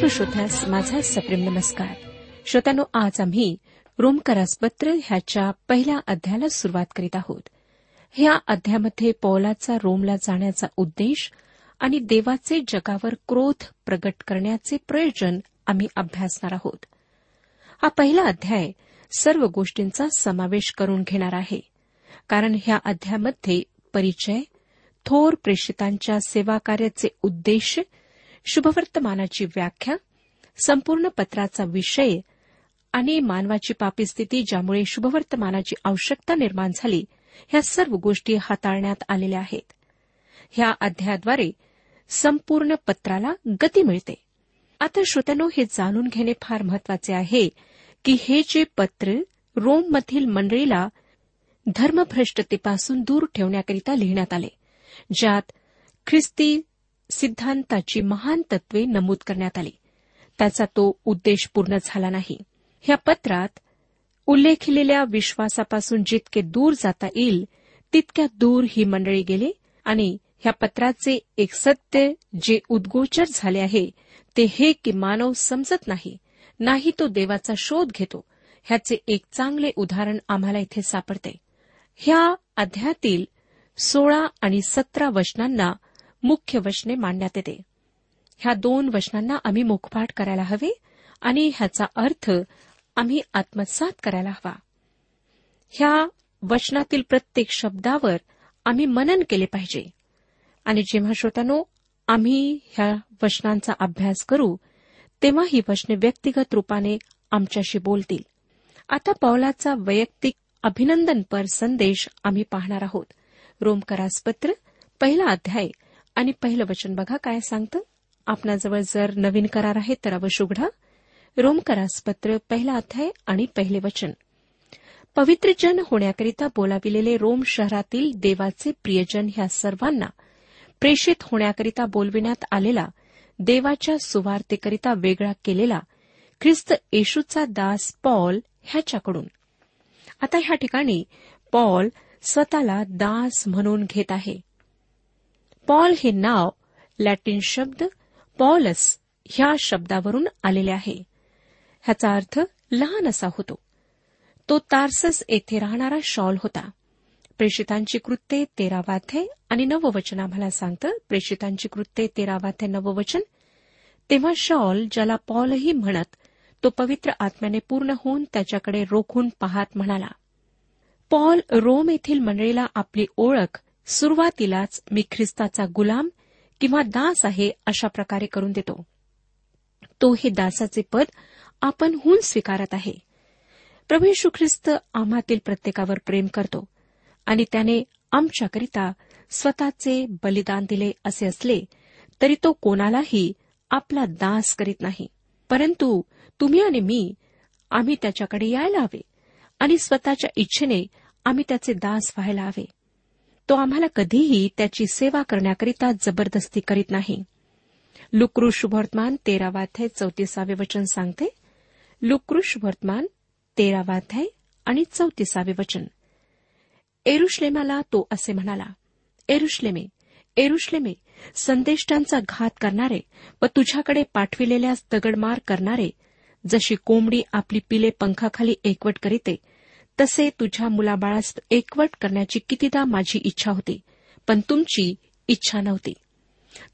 सर्व श्रोत्यास माझा सप्रेम नमस्कार. श्रोत्यानो आज आम्ही रोमकरासपत्र ह्याच्या पहिल्या अध्यायाला सुरुवात करीत आहोत. ह्या अध्यायामध्ये पौलाचा रोमला जाण्याचा उद्देश आणि देवाचे जगावर क्रोध प्रगट करण्याचे प्रयोजन आम्ही अभ्यासणार आहोत. हा पहिला अध्याय सर्व गोष्टींचा समावेश करून घेणार आहे. कारण ह्या अध्यायामध्ये परिचय थोर प्रेषितांच्या सेवाकार्याचे उद्देश शुभवर्तमानाची व्याख्या संपूर्ण पत्राचा विषय आणि मानवाची पापी स्थिती ज्यामुळे शुभवर्तमानाची आवश्यकता निर्माण झाली ह्या सर्व गोष्टी हाताळण्यात आलेल्या आहेत. ह्या अध्यायाद्वारे संपूर्ण पत्राला गती मिळते. आता श्रोत्यानो हे जाणून घेणे फार महत्त्वाचे आहे की हे जे पत्र रोममधील मंडळीला धर्मभ्रष्टतेपासून दूर ठेवण्याकरिता लिहिण्यात आले ज्यात ख्रिस्ती सिद्धांताची महान तत्वे नमूद करण्यात आली. त्याचा तो उद्देश पूर्ण झाला नाही. ह्या पत्रात उल्लेखिलेल्या विश्वासापासून जितके दूर जाता येईल तितक्या दूर ही मंडळी गेले आणि ह्या पत्राचे एक सत्य जे उद्गोचर झाले आहे ते हे की मानव समजत नाही नाही तो देवाचा शोध घेतो. ह्याचे एक चांगले उदाहरण आम्हाला इथे सापडते. ह्या अध्यातील सोळा आणि सतरा वचनांना मुख्य वचने मांडण्यात येते. ह्या दोन वचनांना आम्ही मुखपाठ करायला हवे आणि ह्याचा अर्थ आम्ही आत्मसात करायला हवा. ह्या वचनातील प्रत्येक शब्दावर आम्ही मनन केले पाहिजे. आणि जेव्हा श्रोत्यानो आम्ही ह्या वचनांचा अभ्यास करू तेव्हा ही वचने व्यक्तिगत रूपाने आमच्याशी बोलतील. आता पौलाचा वैयक्तिक अभिनंदनपर संदेश आम्ही पाहणार आहोत. रोमकरासपत्र पहिला अध्याय आणि पहिलं वचन बघा काय सांगतं? आपणाजवळ जर नवीन करार आहे तर अवश्य उघडा. रोम पत्र पहिला अध्याय आणि पहिले वचन. पवित्र जन होण्याकरिता बोलाविलेले रोम शहरातील देवाचे प्रियजन ह्या सर्वांना प्रेषित होण्याकरिता बोलविण्यात आलेला देवाच्या सुवार्तेकरिता वेगळा केलेला ख्रिस्त येशूचा दास पॉल ह्याच्याकडून. आता ह्या ठिकाणी पॉल स्वतःला दास म्हणून घेत आहे. पॉल हे नाव लॅटिन शब्द पॉलस ह्या शब्दावरून आलेले आहे. ह्याचा अर्थ लहान असा होतो. तो तारसस येथे राहणारा शॉल होता. प्रेषितांची कृत्ये तेरावाथे आणि नववचन आम्हाला सांगतं प्रेषितांची कृत्ये तेरावाथे नववचन. तेव्हा शॉल ज्याला पॉलही म्हणत तो पवित्र आत्म्याने पूर्ण होऊन त्याच्याकडे रोखून पाहत म्हणाला पॉल रोम येथील मंडळीला आपली ओळख सुरुवातीलाच मी ख्रिस्ताचा गुलाम किंवा दास आहे अशा प्रकारे करून देतो. तो हे दासाचे पद आपण हून स्वीकारत आहे. प्रभू ख्रिस्त आम्हातील प्रत्येकावर प्रेम करतो आणि त्याने आमच्याकरिता स्वतःचे बलिदान दिले असे असले तरी तो कोणालाही आपला दास करीत नाही. परंतु तुम्ही आणि मी आम्ही त्याच्याकडे यायला हवे आणि स्वतःच्या इच्छेने आम्ही त्याचे दास व्हायला हवे. तो आम्हाला कधीही त्याची सेवा करण्याकरिता जबरदस्ती करीत नाही. लुक्रुश वर्तमान तेरावाध्याय चौतीसावे वचन सांगते. लुक्रुश वर्तमान तेरावाध्याय आणि चौतीसावे वचन. एरुश्लेमाला तो असे म्हणाला एरुश्लेमे एरुश्लेमे संदेष्टांचा घात करणारे व तुझ्याकडे पाठविलेल्या दगडमार करणारे जशी कोंबडी आपली पिले पंखाखाली एकवट करीते तसे तुझ्या मुलाबाळास एकवट करण्याची कितीदा माझी इच्छा होती पण तुमची इच्छा नव्हती.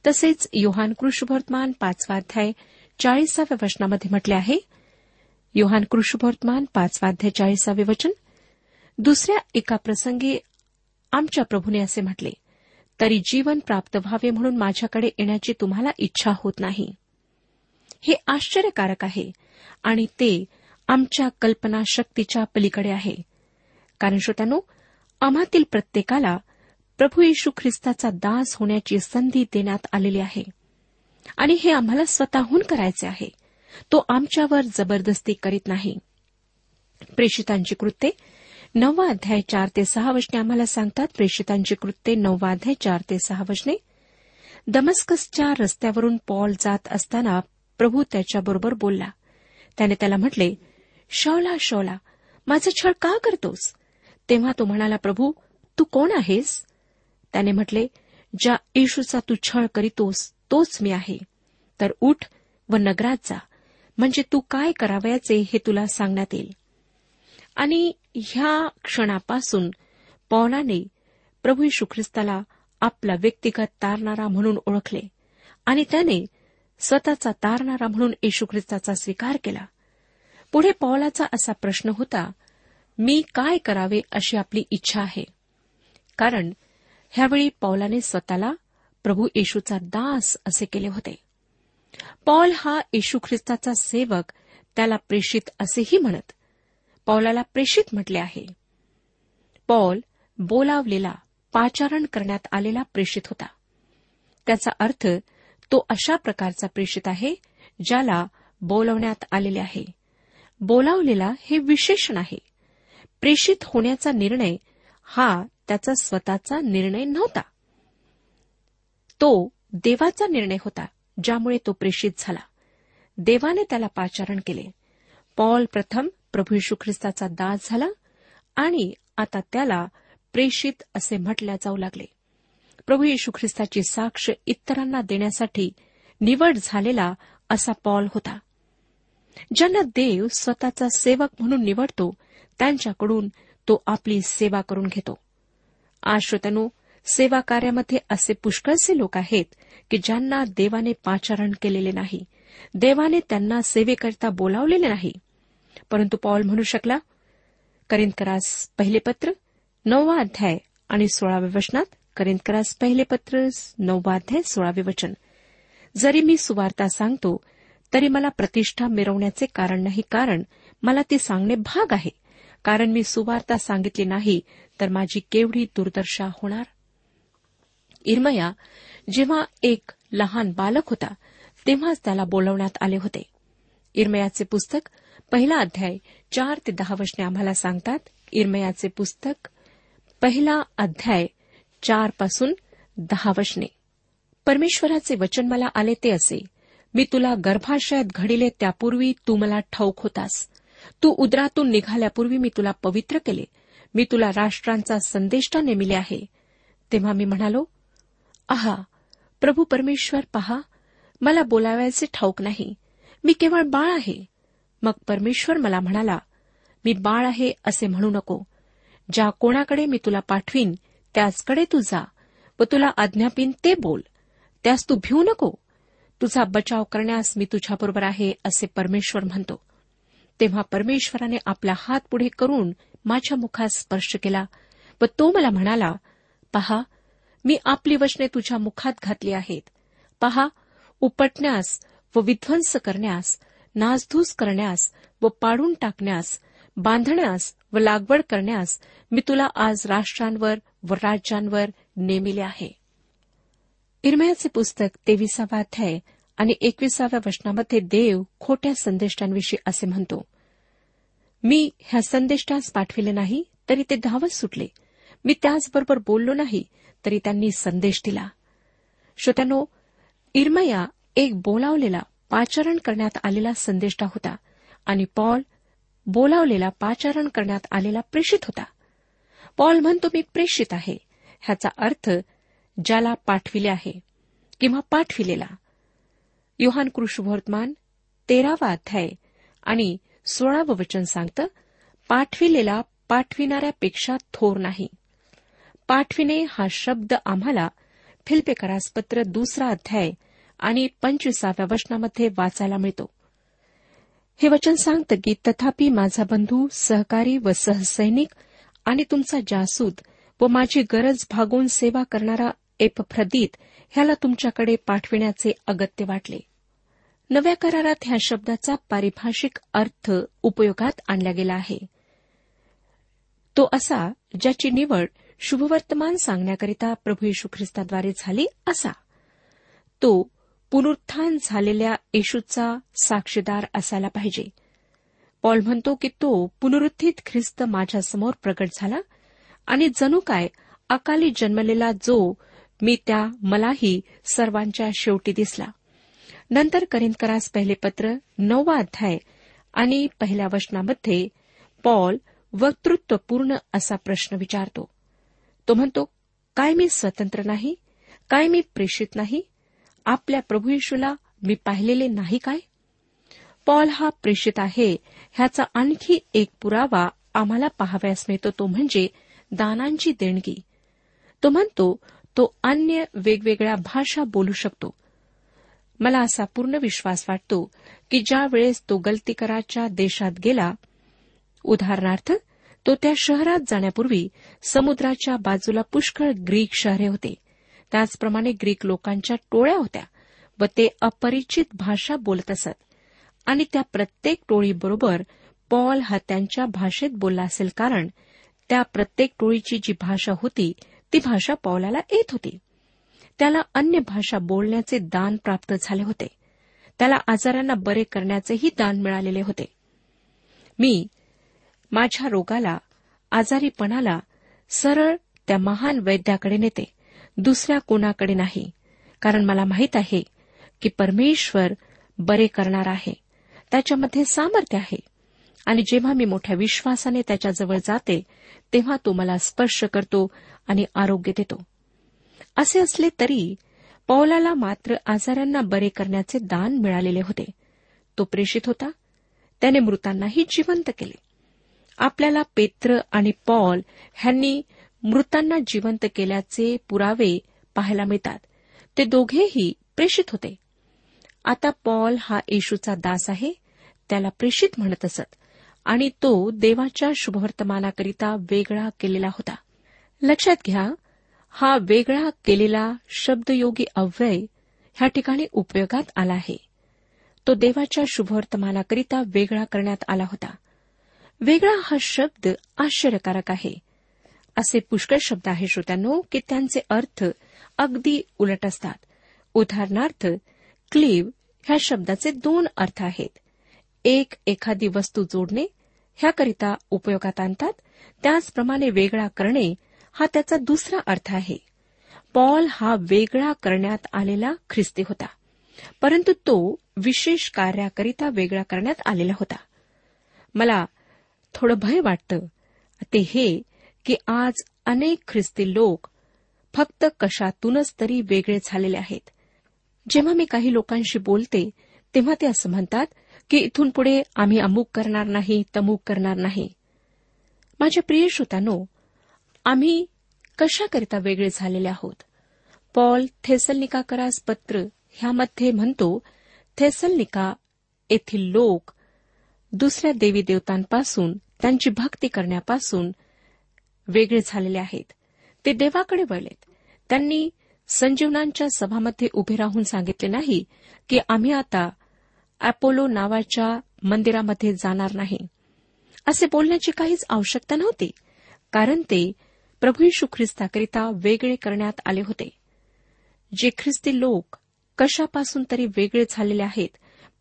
तसेच योहान कृष्णवर्तमान पाचवाध्याय चाळीसाव्या वचनामध्ये म्हटले आहे योहान कृष्णवर्तमान पाचवाध्याय चाळीसावे वचन? दुसऱ्या एका प्रसंगी आमच्या प्रभूने असे म्हटले तरी जीवन प्राप्त व्हावे म्हणून माझ्याकडे येण्याची तुम्हाला इच्छा होत नाही. हे आश्चर्यकारक आहे आणि ते आमच्या कल्पनाशक्तीच्या पलीकडे आहे. कारण श्रोत्यानो आम्हातील प्रत्येकाला प्रभू येशू ख्रिस्ताचा दास होण्याची संधी देण्यात आलेली आहे. आणि हे आम्हाला स्वतःहून करायचे आहे. तो आमच्यावर जबरदस्ती करीत नाही. प्रेषितांची कृत्ये नववा अध्याय चार ते सहा वचने आम्हाला सांगतात. प्रेषितांची कृत्ये नववा अध्याय चार ते सहा वचने. दमस्कसच्या रस्त्यावरून पॉल जात असताना प्रभू त्याच्याबरोबर बोलला. त्याने त्याला म्हटले शौला शौला माझं छळ का करतोस? तेव्हा तो म्हणाला प्रभू तू कोण आहेस? त्याने म्हटले ज्या येशूचा तू छळ करीतोस तोच मी आहे. तर उठ व नगरात जा. म्हणजे तू काय करावयाचे हे तुला सांगण्यात येईल. आणि ह्या क्षणापासून पौलाने प्रभू यशू ख्रिस्ताला आपला व्यक्तिगत तारणारा म्हणून ओळखले. आणि त्याने स्वतःचा तारणारा म्हणून येशू ख्रिस्ताचा स्वीकार केला. पुढे पॉलाचा असा प्रश्न होता मी काय करावे अशी आपली इच्छा आहे? कारण ह्यावेळी पौलाने स्वतःला प्रभू येशूचा दास असे केले होते. पॉल हा येशू ख्रिस्ताचा सेवक त्याला प्रेषित असेही म्हणत पौलाला प्रेषित म्हटले आहे. पॉल बोलावलेला पाचारण करण्यात आलेला प्रेषित होता. त्याचा अर्थ तो अशा प्रकारचा प्रेषित आहे ज्याला बोलवण्यात आलेले आहे. बोलावलेला हे विशेषण आहे. प्रेषित होण्याचा निर्णय हा त्याचा स्वतःचा निर्णय नव्हता. तो देवाचा निर्णय होता ज्यामुळे तो प्रेषित झाला. देवाने त्याला पाचारण केले. पॉल प्रथम प्रभू यशू ख्रिस्ताचा दास झाला आणि आता त्याला प्रेषित असे म्हटल्या जाऊ लागले. प्रभू येशू ख्रिस्ताची साक्ष इतरांना देण्यासाठी निवड झालेला असा पॉल होता. ज्यांना देव स्वतःचा सेवक म्हणून निवडतो त्यांच्याकडून तो आपली सेवा करून घेतो. आश्रोतनो सेवा कार्यामध्ये असे पुष्कळसे लोक आहेत की ज्यांना देवाने पाचारण केलेले नाही देवाने त्यांना सेवेकरिता बोलावलेले नाही. परंतु पॉल म्हणू शकला करिंदकरास पहिले पत्र नववा अध्याय आणि सोळाव्या वचनात करिंदकरास पहिले पत्र नववा अध्याय सोळावे वचन. जरी मी सुवार्ता सांगतो तरी मला प्रतिष्ठा मिरवण्याचे कारण नाही कारण मला ती सांगणे भाग आहे. कारण मी सुवार्ता सांगितली नाही तर माझी केवढी दुर्दशा होणार? इरमया जेव्हा एक लहान बालक होता तेव्हाच त्याला बोलवण्यात आले होते. इरमयाचे पुस्तक पहिला अध्याय चार ते दहा वचने आम्हाला सांगतात. इरमयाचे पुस्तक पहिला अध्याय चारपासून दहा वचने. परमेश्वराचे वचन मला आले ते असे. मी तुला गर्भाशयात घडिले त्यापूर्वी तू मला ठाऊक होतास. तू उदरातून निघाल्यापूर्वी मी तुला पवित्र केले. मी तुला राष्ट्रांचा संदेष्टा नेमिले आहे. तेव्हा मी म्हणालो आहा प्रभू परमेश्वर पहा मला बोलावायचे ठाऊक नाही. मी केवळ बाळ आहे. मग परमेश्वर मला म्हणाला मी बाळ आहे असे म्हणू नको. ज्या कोणाकडे मी तुला पाठवीन त्याचकडे तू जा व तुला आज्ञापीन ते बोल. त्यास तू भिवू नको. तुझा बचाव करण्यास मी तुझ्याबरोबर आहे असे परमेश्वर म्हणतो. तेव्हा परमेश्वराने आपला हात पुढे करून माझ्या मुखास स्पर्श केला व तो मला म्हणाला पहा मी आपली वचने तुझ्या मुखात घातली आहेत. पहा उपटण्यास व विध्वंस करण्यास नासधूस करण्यास व पाडून टाकण्यास बांधण्यास व लागवड करण्यास मी तुला आज राष्ट्रांवर व राज्यांवर नेमिले आहे. इरमयाचे पुस्तक तेविसावा अध्याय आणि एकविसाव्या वचनामध्ये देव खोट्या संदेष्टांविषयी असे म्हणतो मी ह्या संदेष्टास पाठविले नाही तरी ते धावत सुटले. मी त्याचबरोबर बोललो नाही तरी त्यांनी संदेश दिला. श्रोत्यानो इरमया एक बोलावलेला पाचारण करण्यात आलेला संदेष्टा होता आणि पॉल बोलावलेला पाचारण करण्यात आलेला प्रेषित होता. पॉल म्हणतो मी प्रेषित आहे. ह्याचा अर्थ ज्याला पाठविले आहे किंवा पाठविलेला. योहान कृष्णवर्तमान तेरावा अध्याय आणि सोळावं वचन सांगतं पाठविलेला पाठविणाऱ्यापेक्षा थोर नाही. पाठविणे हा शब्द आम्हाला फिल्पेकरास पत्र दुसरा अध्याय आणि पंचवीसाव्या वचनामध्ये वाचायला मिळतो. हे वचन सांगतं की तथापि माझा बंधू सहकारी व सहसैनिक आणि तुमचा जासूद व माझी गरज भागवून सेवा करणारा एपफ्रदीत ह्याला तुमच्याकडे पाठविण्याचे अगत्य वाटले. नव्या करारात ह्या शब्दाचा पारिभाषिक अर्थ उपयोगात आणला गेला आहे. तो असा ज्याची निवड शुभवर्तमान सांगण्याकरिता प्रभू येशू ख्रिस्ताद्वारे झाली असा. तो पुनरुत्थान झालेल्या येशूचा साक्षीदार असायला पाहिजे. पॉल म्हणतो की तो पुनरुत्थित ख्रिस्त माझ्यासमोर प्रकट झाला आणि जणू काय अकाली जन्मलेला जो मी त्या मलाही सर्वांच्या शेवटी दिसला. नंतर करिंदकरास पहिले पत्र नववा अध्याय आणि पहिल्या वचनामध्ये पॉल वक्तृत्वपूर्ण असा प्रश्न विचारतो. तो म्हणतो काय मी स्वतंत्र नाही? काय मी प्रेषित नाही? आपल्या प्रभू येशूला मी पाहिलेले नाही काय? पॉल हा प्रेषित आहे ह्याचा आणखी एक पुरावा आम्हाला पाहाव्यास मिळतो तो म्हणजे दानांची देणगी. तो म्हणतो तो अन्य वेगवेगळ्या भाषा बोलू शकतो. मला असा पूर्ण विश्वास वाटतो की ज्या वेळेस तो गलतीकराच्या देशात गेला उदाहरणार्थ तो त्या शहरात जाण्यापूर्वी समुद्राच्या बाजूला पुष्कळ ग्रीक शहरे होते. त्याचप्रमाणे ग्रीक लोकांच्या टोळ्या होत्या व ते अपरिचित भाषा बोलत असत. आणि त्या प्रत्येक टोळीबरोबर पॉल हा त्यांच्या भाषेत बोलला असेल कारण त्या प्रत्येक टोळीची जी भाषा होती ती भाषा पॉलाला येत होती. त्याला अन्य भाषा बोलण्याचे दान प्राप्त झाले होते. त्याला आजारांना बरे करण्याचेही दान मिळालेले होते. मी माझ्या रोगाला आजारीपणाला सरळ त्या महान वैद्याकडे नेते दुसऱ्या कोणाकडे नाही. कारण मला माहीत आहे की परमेश्वर बरे करणार आहे. त्याच्यामध्ये सामर्थ्य आहे. आणि जेव्हा मी मोठ्या विश्वासाने त्याच्याजवळ जाते तेव्हा तो मला स्पर्श करतो आणि आरोग्य देतो. असे असले तरी पौलाला मात्र आजारांना बरे करण्याचे दान मिळालेले होते. तो प्रेषित होता. त्याने मृतांनाही जिवंत केले. आपल्याला पेत्र आणि पॉल ह्यांनी मृतांना जिवंत केल्याचे पुरावे पाहायला मिळतात. ते दोघेही प्रेषित होते. आता पॉल हा येशूचा दास आहे त्याला प्रेषित म्हणत असत आणि तो देवाच्या शुभवर्तमानाकरिता वेगळा केलेला होता. लक्षात घ्या हा वेगळा केलेला शब्दयोगी अव्यय ह्या ठिकाणी उपयोगात आला आहे. तो देवाच्या शुभवर्तमानाकरिता वेगळा करण्यात आला होता. वेगळा हा शब्द आश्चर्यकारक आहे. असे पुष्कळ शब्द आहे श्रोत्यांनो की त्यांचे अर्थ अगदी उलट असतात. उदाहरणार्थ क्लीव ह्या शब्दाचे दोन अर्थ आहेत. एक एखादी वस्तू जोडणे ह्याकरिता उपयोगात आणतात. त्याचप्रमाणे वेगळा करणे हा त्याचा दुसरा अर्थ आहे. पॉल हा वेगळा करण्यात आलेला ख्रिस्ती होता. परंतु तो विशेष कार्याकरिता वेगळा करण्यात आलेला होता. मला थोडं भय वाटतं. ते हे की आज अनेक ख्रिस्ती लोक फक्त कशातूनच तरी वेगळे झालेले आहेत. जेव्हा मी काही लोकांशी बोलते तेव्हा ते असं म्हणतात की इथून पुढे आम्ही अमुक करणार नाही तमुक करणार नाही. माझ्या प्रिय श्रोतानो आम्ही कशाकरिता वेगळे झालेले आहोत? पॉल थेसलनिकाकरास पत्र ह्यामध्ये म्हणतो थेसलनिका येथील लोक दुसऱ्या देवी देवतांपासून त्यांची भक्ती करण्यापासून वेगळे झालेले आहेत. ते देवाकडे वळलेत. त्यांनी संजीवनांच्या सभामध्ये उभे राहून सांगितले नाही की आम्ही आता अपोलो नावाच्या मंदिरामध्ये जाणार नाही. असे बोलण्याची काहीच आवश्यकता नव्हती. कारण ते प्रभू यशू ख्रिस्ताकरिता वेगळे करण्यात आले होते. जे ख्रिस्ती लोक कशापासून तरी वेगळे झालेले आहेत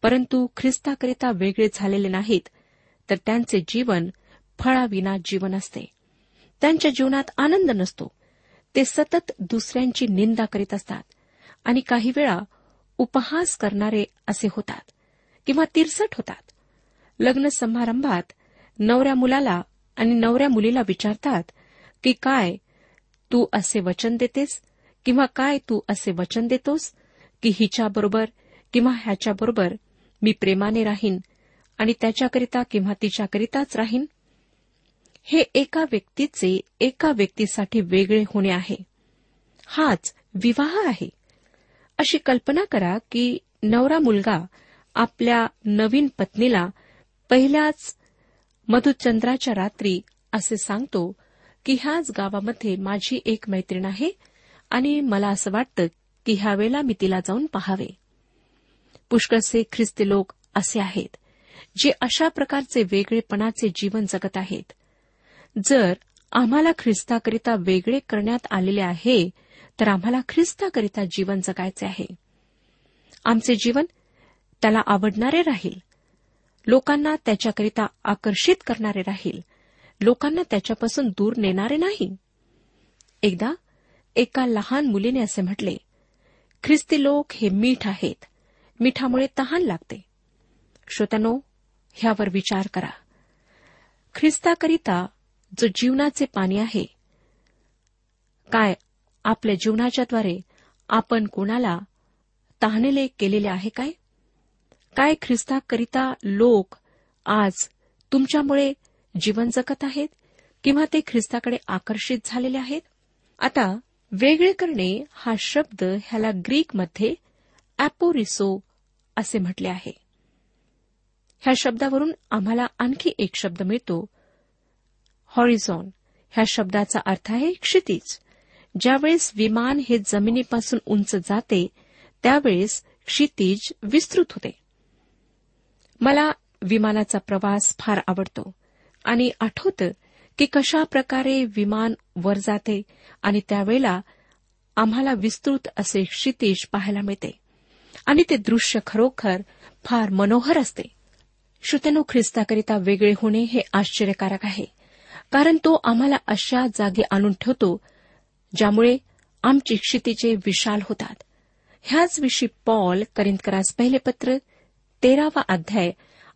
परंतु ख्रिस्ताकरिता वेगळे झालेले नाहीत तर त्यांचे जीवन फळाविना जीवन असते. त्यांच्या जीवनात आनंद नसतो. ते सतत दुसऱ्यांची निंदा करीत असतात आणि काही वेळा उपहास करणारे असे होतात किंवा तिरसट होतात. लग्न समारंभात नवऱ्या मुलाला आणि नवऱ्या मुलीला विचारतात की काय तू असे वचन देतेस? किंवा काय तू असे वचन देतोस? की हिच्याबरोबर किंवा ह्याच्याबरोबर मी प्रेमाने राहीन आणि त्याच्याकरिता किंवा तिच्याकरिताच राहीन? हे एका व्यक्तीचे एका व्यक्तीसाठी वेगळे होणे आहे. हाच विवाह आहे. अशी कल्पना करा की नवरा मुलगा आपल्या नवीन पत्नीला पहिल्याच मधुचंद्राच्या रात्री असे सांगतो की ह्याच गावामध्ये माझी एक मैत्रीण आहे आणि मला असं वाटतं की ह्यावेळेला मी तिला जाऊन पहावे. पुष्कळसे ख्रिस्ती लोक असे आहेत जे अशा प्रकारचे वेगळेपणाचे जीवन जगत आहेत. जर आम्हाला ख्रिस्ताकरिता वेगळे करण्यात आलेले आहे तर आम्हाला ख्रिस्ताकरिता जीवन जगायचे आहे. आमचे जीवन त्याला आवडणारे राहील. लोकांना त्याच्याकरिता आकर्षित करणारे राहील. लोकांना त्याच्यापासून दूर नेणारे नाही. एकदा एका लहान मुलीने असे म्हटले ख्रिस्ती लोक हे मीठ आहेत. मिठामुळे तहान लागते. श्रोत्यानो ह्यावर विचार करा. ख्रिस्ताकरिता जो जीवनाचे पाणी आहे काय आपल्या जीवनाच्याद्वारे आपण कोणाला तहानेले केलेले आहे काय? काय ख्रिस्ताकरिता लोक आज तुमच्यामुळे जीवन जगत आहेत किंवा ते ख्रिस्ताकडे आकर्षित झालेले आहेत? आता वेगळे करणे हा शब्द ह्याला ग्रीकमध्ये अपोरिसो असे म्हटले आहे. ह्या शब्दावरून आम्हाला आणखी एक शब्द मिळतो. हॉरिझॉन ह्या शब्दाचा अर्थ आहे क्षितिज. ज्यावेळेस विमान हे जमिनीपासून उंच जाते त्यावेळेस क्षितिज विस्तृत होते. मला विमानाचा प्रवास फार आवडतो. आणि आठवतं की कशा प्रकारे विमान वर जाते आणि त्यावेळेला आम्हाला विस्तृत असे क्षितिज पाहायला मिळते. आणि ते दृश्य खरोखर फार मनोहर असते. श्रुतनो ख्रिस्ताकरिता वेगळे होणे हे आश्चर्यकारक आहे. कारण तो आम्हाला अशा जागी आणून ठेवतो ज्यामुळे आमची क्षितिजे विशाल होतात. ह्याच विषयी पॉल करिंदकरास पहिले पत्र तेरावा अध्याय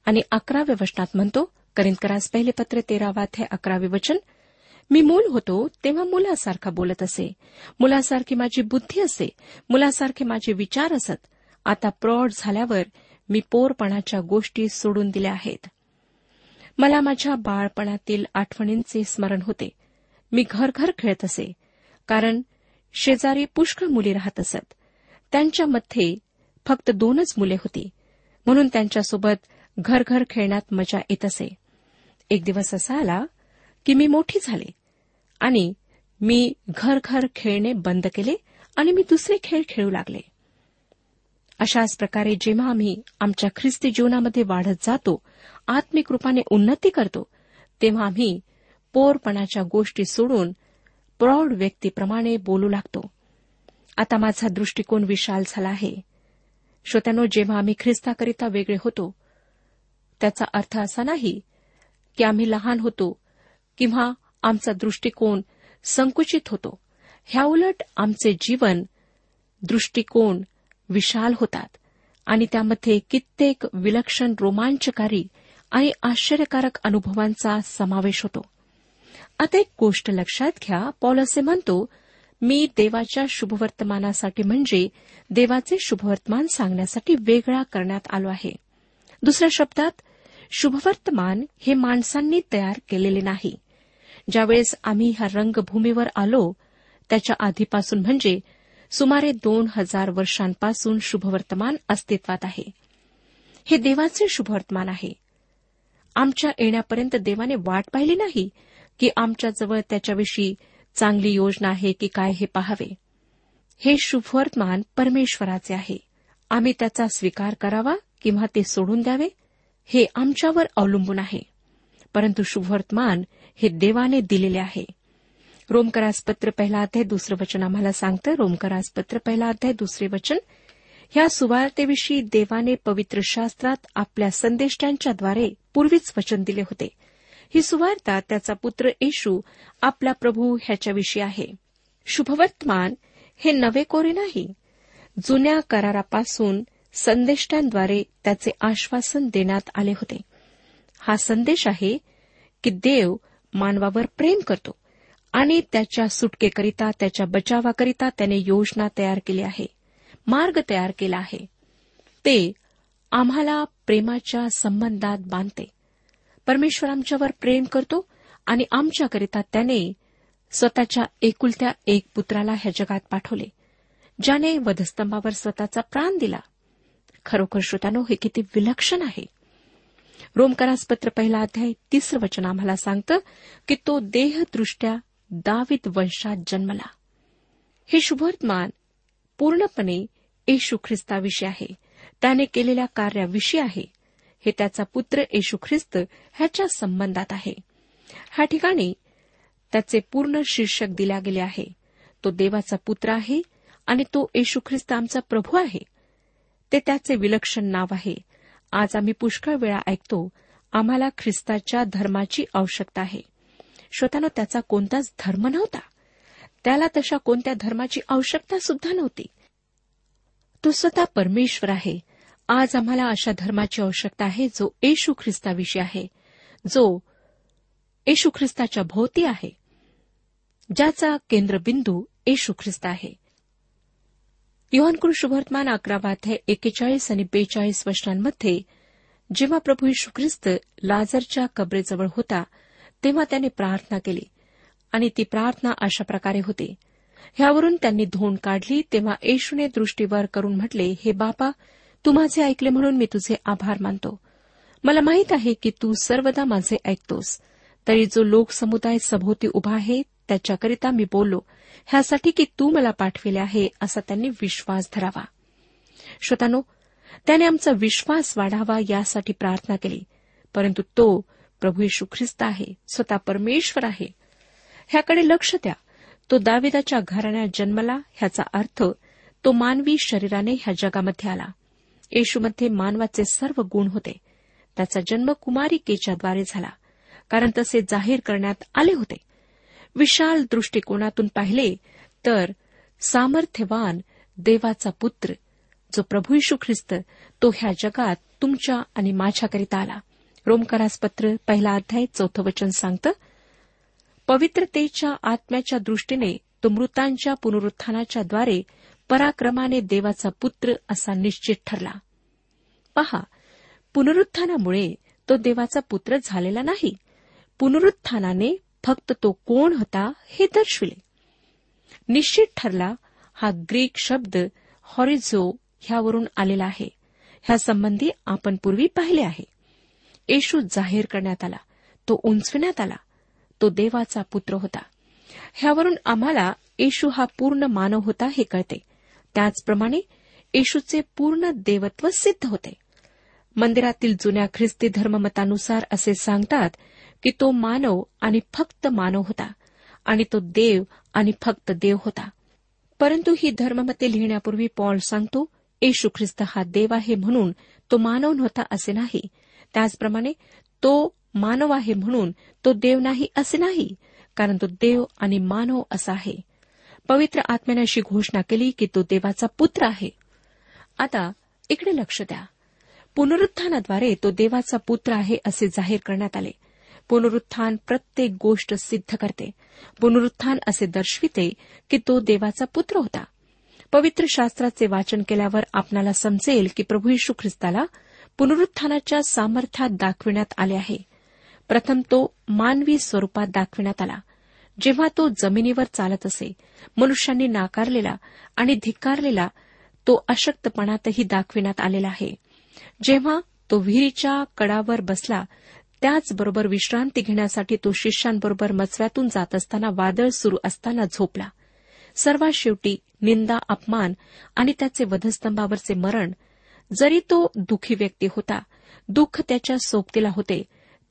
आणि अकराव्या वचनात म्हणतो करिंदकरास पहिले पत्र तेरावा ते अकरावे वचन. मी मूल होतो तेव्हा मुलासारखा बोलत असे. मुलासारखी माझी बुद्धी असे मुलासारखे माझे विचार असत. आता प्रौढ झाल्यावर मी पोरपणाच्या गोष्टी सोडून दिल्या आहेत. मला माझ्या बाळपणातील आठवणींचे स्मरण होते. मी घर घर खेळत असे कारण शेजारी पुष्कळ मुली राहत असत. त्यांच्यामध्ये फक्त दोनच मुले होती. म्हणून त्यांच्यासोबत घर घर खेळण्यात मजा येत असे. एक दिवस असा आला की मी मोठी झाले आणि मी घर घर खेळणे बंद केले आणि मी दुसरे खेळ खेळू लागले. अशाच प्रकारे जेव्हा आम्ही आमच्या ख्रिस्ती जीवनामध्ये वाढत जातो आत्मिक रूपाने उन्नती करतो तेव्हा आम्ही पोरपणाच्या गोष्टी सोडून प्रौढ व्यक्तीप्रमाणे बोलू लागतो. आता माझा दृष्टिकोन विशाल झाला आहे. श्रोत्यानो जेव्हा आम्ही ख्रिस्ताकरिता वेगळे होतो त्याचा अर्थ असा नाही की आम्ही लहान होतो किंवा आमचा दृष्टिकोन संकुचित होतो. ह्याउलट आमचे जीवन दृष्टिकोन विशाल होतात आणि त्यामध्ये कित्येक विलक्षण रोमांचकारी आणि आश्चर्यकारक अनुभवांचा समावेश होतो. आता एक गोष्ट लक्षात घ्या. पॉल असे म्हणतो मी देवाच्या शुभवर्तमानासाठी म्हणजे देवाचे शुभवर्तमान सांगण्यासाठी वेगळा करण्यात आलो आहे. दुसऱ्या शब्दात शुभवर्तमान हे माणसांनी तयार केलेले नाही. ज्यावेळेस आम्ही ह्या रंगभूमीवर आलो त्याच्या आधीपासून म्हणजे सुमारे दोन हजार वर्षांपासून शुभवर्तमान अस्तित्वात आहे. हे देवाचे शुभवर्तमान आहे. आमच्या येण्यापर्यंत देवाने वाट पाहिली नाही की आमच्याजवळ त्याच्याविषयी चांगली योजना आहे की काय हे पाहावे. हे शुभवर्तमान परमेश्वराचे आहे. आम्ही त्याचा स्वीकार करावा किंवा ते सोडून द्यावे? हे आमच्यावर अवलंबून आहे. परंतु शुभवर्तमान हे देवाने दिलेले आहे. रोमकरासपत्र पहिला अध्याय दुसरं वचन आम्हाला सांगतं. रोमकरासपत्र पहिला अध्याय दुसरे वचन. ह्या सुवार्तेविषयी देवाने पवित्र शास्त्रात आपल्या संदेष्टांच्याद्वारे पूर्वीच वचन दिले होते. ही सुवार्ता त्याचा पुत्र येशू आपला प्रभू ह्याच्याविषयी आहे. शुभवर्तमान हे नवे कोरे नाही. जुन्या करारापासून संदेष्टांद्वारे त्याचे आश्वासन देण्यात आले होते. हा संदेश आहे की देव मानवावर प्रेम करतो आणि त्याच्या सुटकेकरिता त्याच्या बचावाकरिता त्याने योजना तयार केली आहे मार्ग तयार केला आहे. ते आम्हाला प्रेमाच्या संबंधात बांधते. परमेश्वर आमच्यावर प्रेम करतो आणि आमच्याकरिता त्याने स्वतःच्या एकुलत्या एक पुत्राला ह्या जगात पाठवले ज्याने वधस्तंभावर स्वतःचा प्राण दिला. खरोखर श्रोतानो हे किती विलक्षण आहे. रोमकरासपत्र पहिला अध्याय तिसरं वचन आम्हाला सांगतं की तो देहदृष्ट्या दावित वंशात जन्मला. हे शुभवर्तमान पूर्णपणे येशू ख्रिस्ताविषयी आहे. त्याने केलेल्या कार्याविषयी आहे. हे त्याचा पुत्र येशू ख्रिस्त ह्याच्या संबंधात आहे. ह्या ठिकाणी त्याचे पूर्ण शीर्षक दिल्या गेले आहे. तो देवाचा पुत्र आहे आणि तो येशू ख्रिस्त आमचा प्रभू आहे. ते त्याचे विलक्षण नाव आहे. आज आम्ही पुष्कळ वेळा ऐकतो आम्हाला ख्रिस्ताच्या धर्माची आवश्यकता आहे. श्रोतानो त्याचा कोणताच धर्म नव्हता. त्याला तशा कोणत्या धर्माची आवश्यकता सुद्धा नव्हती. तो स्वतः परमेश्वर आहे. आज आम्हाला अशा धर्माची आवश्यकता आहे जो येशू ख्रिस्ताविषयी आहे जो येशू ख्रिस्ताच्या भोवती आहे ज्याचा केंद्रबिंदू येशू ख्रिस्त आहे. योहनकृ शुभवर्तमान अकरावाध्याय एक्केचाळीस आणि बेचाळीस वर्षांमध्ये जेव्हा प्रभू यशू ख्रिस्त लाजरच्या कबरेजवळ होता तेव्हा त्याने प्रार्थना केली. आणि ती प्रार्थना अशा प्रकारे होती. ह्यावरून त्यांनी धोंड काढली तेव्हा येशूने दृष्टीवर करून म्हटले हे बापा तू माझे ऐकले म्हणून मी तुझे आभार मानतो. मला माहीत आहे की तू सर्वदा माझे ऐकतोस. तरी जो लोकसमुदाय सभोवती उभा आहे त्याच्याकरिता मी बोललो. ह्यासाठी की तू मला पाठविले आहे असा त्यांनी विश्वास धरावा. श्रोतानो त्याने आमचा विश्वास वाढावा यासाठी प्रार्थना केली परंतु तो प्रभू येशू ख्रिस्त आहे स्वतः परमेश्वर आहे. ह्याकडे लक्ष द्या. तो दाविदाच्या घराण्यात जन्मला ह्याचा अर्थ तो मानवी शरीराने ह्या जगामध्ये आला. येशूमध्ये मानवाचे सर्व गुण होते. त्याचा जन्म कुमारिकेच्याद्वारे झाला कारण तसे जाहीर करण्यात आले होते. विशाल दृष्टिकोनातून पाहिले तर सामर्थ्यवान देवाचा पुत्र जो प्रभू यशू ख्रिस्त तो ह्या जगात तुमच्या आणि माझ्याकरिता आला. रोमकरास पत्र पहिला अध्याय चौथं वचन सांगतं पवित्रतेच्या आत्म्याच्या दृष्टीने तो मृतांच्या पुनरुत्थानाच्या द्वारे पराक्रमाने देवाचा पुत्र असा निश्चित ठरला. पहा पुनरुत्थानामुळे तो देवाचा पुत्र झालेला नाही. पुनरुत्थानाने फक्त तो कोण होता हे दर्शविले. निश्चित ठरला हा ग्रीक शब्द हॉरिझो ह्यावरून आलेला आहे. ह्यासंबंधी आपण पूर्वी पाहिले आहे. येशू जाहीर करण्यात आला तो उंचविण्यात आला तो देवाचा पुत्र होता. ह्यावरून आम्हाला येशू हा पूर्ण मानव होता हे कळते. त्याचप्रमाणे येशूचे पूर्ण देवत्व सिद्ध होते. मंदिरातील जुन्या ख्रिस्ती धर्ममतानुसार असे सांगतात की तो मानव आणि फक्त मानव होता आणि तो देव आणि फक्त देव होता. परंतु ही धर्ममते लिहिण्यापूर्वी पॉल सांगतो येशू ख्रिस्त हा देव आहे म्हणून तो मानव नव्हता असे नाही. त्याचप्रमाणे तो मानव आहे म्हणून तो देव नाही असे नाही कारण तो देव आणि मानव असा आहे. पवित्र आत्म्याने अशी घोषणा केली की तो देवाचा पुत्र आहे. आता इकडे लक्ष द्या. पुनरुत्थानाद्वारे तो देवाचा पुत्र आहे असे जाहीर करण्यात आले. पुनरुत्थान प्रत्येक गोष्ट सिद्ध करते. पुनरुत्थान असे दर्शविते की तो देवाचा पुत्र होता. पवित्र शास्त्राचे वाचन केल्यावर आपणाला समजेल की प्रभू यशू ख्रिस्ताला पुनरुत्थानाच्या सामर्थ्यात दाखविण्यात आले आहे. प्रथम तो मानवी स्वरूपात दाखविण्यात आला. जेव्हा तो जमिनीवर चालत असे मनुष्यांनी नाकारलेला आणि धिक्कारलेला तो अशक्तपणातही दाखविण्यात आलेला आहे. जेव्हा तो विहिरीच्या कडावर बसला त्याचबरोबर विश्रांती घेण्यासाठी तो शिष्यांबरोबर मचव्यातून जात असताना वादळ सुरू असताना झोपला. सर्वात शेवटी निंदा अपमान आणि त्याचे वधस्तंभावरचे मरण. जरी तो दुःखी व्यक्ती होता दुःख त्याच्या सोबतीला होते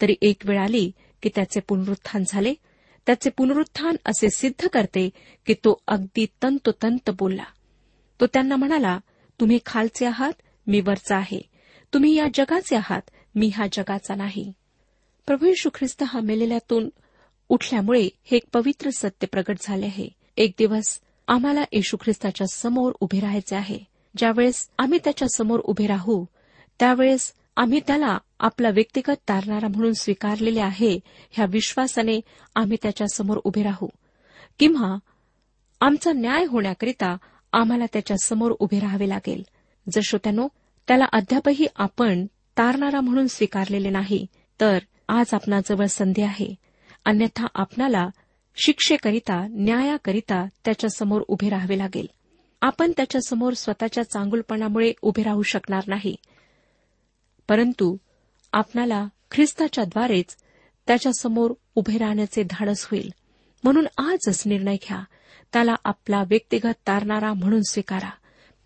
तरी एक वेळ आली की त्याचे पुनरुत्थान झाले. त्याचे पुनरुत्थान असे सिद्ध करते की तो अगदी तंतोतंत बोलला. तो त्यांना म्हणाला तुम्ही खालचे आहात मी वरचा आहे. तुम्ही या जगाचे आहात मी हा जगाचा नाही. प्रभू यशू ख्रिस्त हा मेलेल्यातून उठल्यामुळे हे एक पवित्र सत्य प्रगट झाले आहे. एक दिवस आम्हाला येशू ख्रिस्ताच्या समोर उभे राहायचे आहे. ज्यावेळेस आम्ही त्याच्यासमोर उभे राहू त्यावेळेस आम्ही त्याला आपला व्यक्तिगत तारणारा म्हणून स्वीकारलेले आहे ह्या विश्वासाने आम्ही त्याच्यासमोर उभे राहू. किंवा आमचा न्याय होण्याकरिता आम्हाला त्याच्यासमोर उभे राहावे लागेल. जशोत्यानो त्याला अद्यापही आपण तारणारा म्हणून स्वीकारलेले नाही तर आज आपणाजवळ संधी आहे. अन्यथा आपणाला शिक्षेकरिता न्यायाकरिता त्याच्यासमोर उभे राहावे लागेल. आपण त्याच्यासमोर स्वतःच्या चांगुलपणामुळे उभे राहू शकणार नाही. परंतु आपणाला ख्रिस्ताच्याद्वारेच त्याच्यासमोर उभे राहण्याचे धाडस होईल. म्हणून आजच निर्णय घ्या. त्याला आपला व्यक्तिगत तारणारा म्हणून स्वीकारा.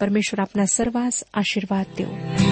परमेश्वर आपल्या सर्वांस आशीर्वाद देऊ.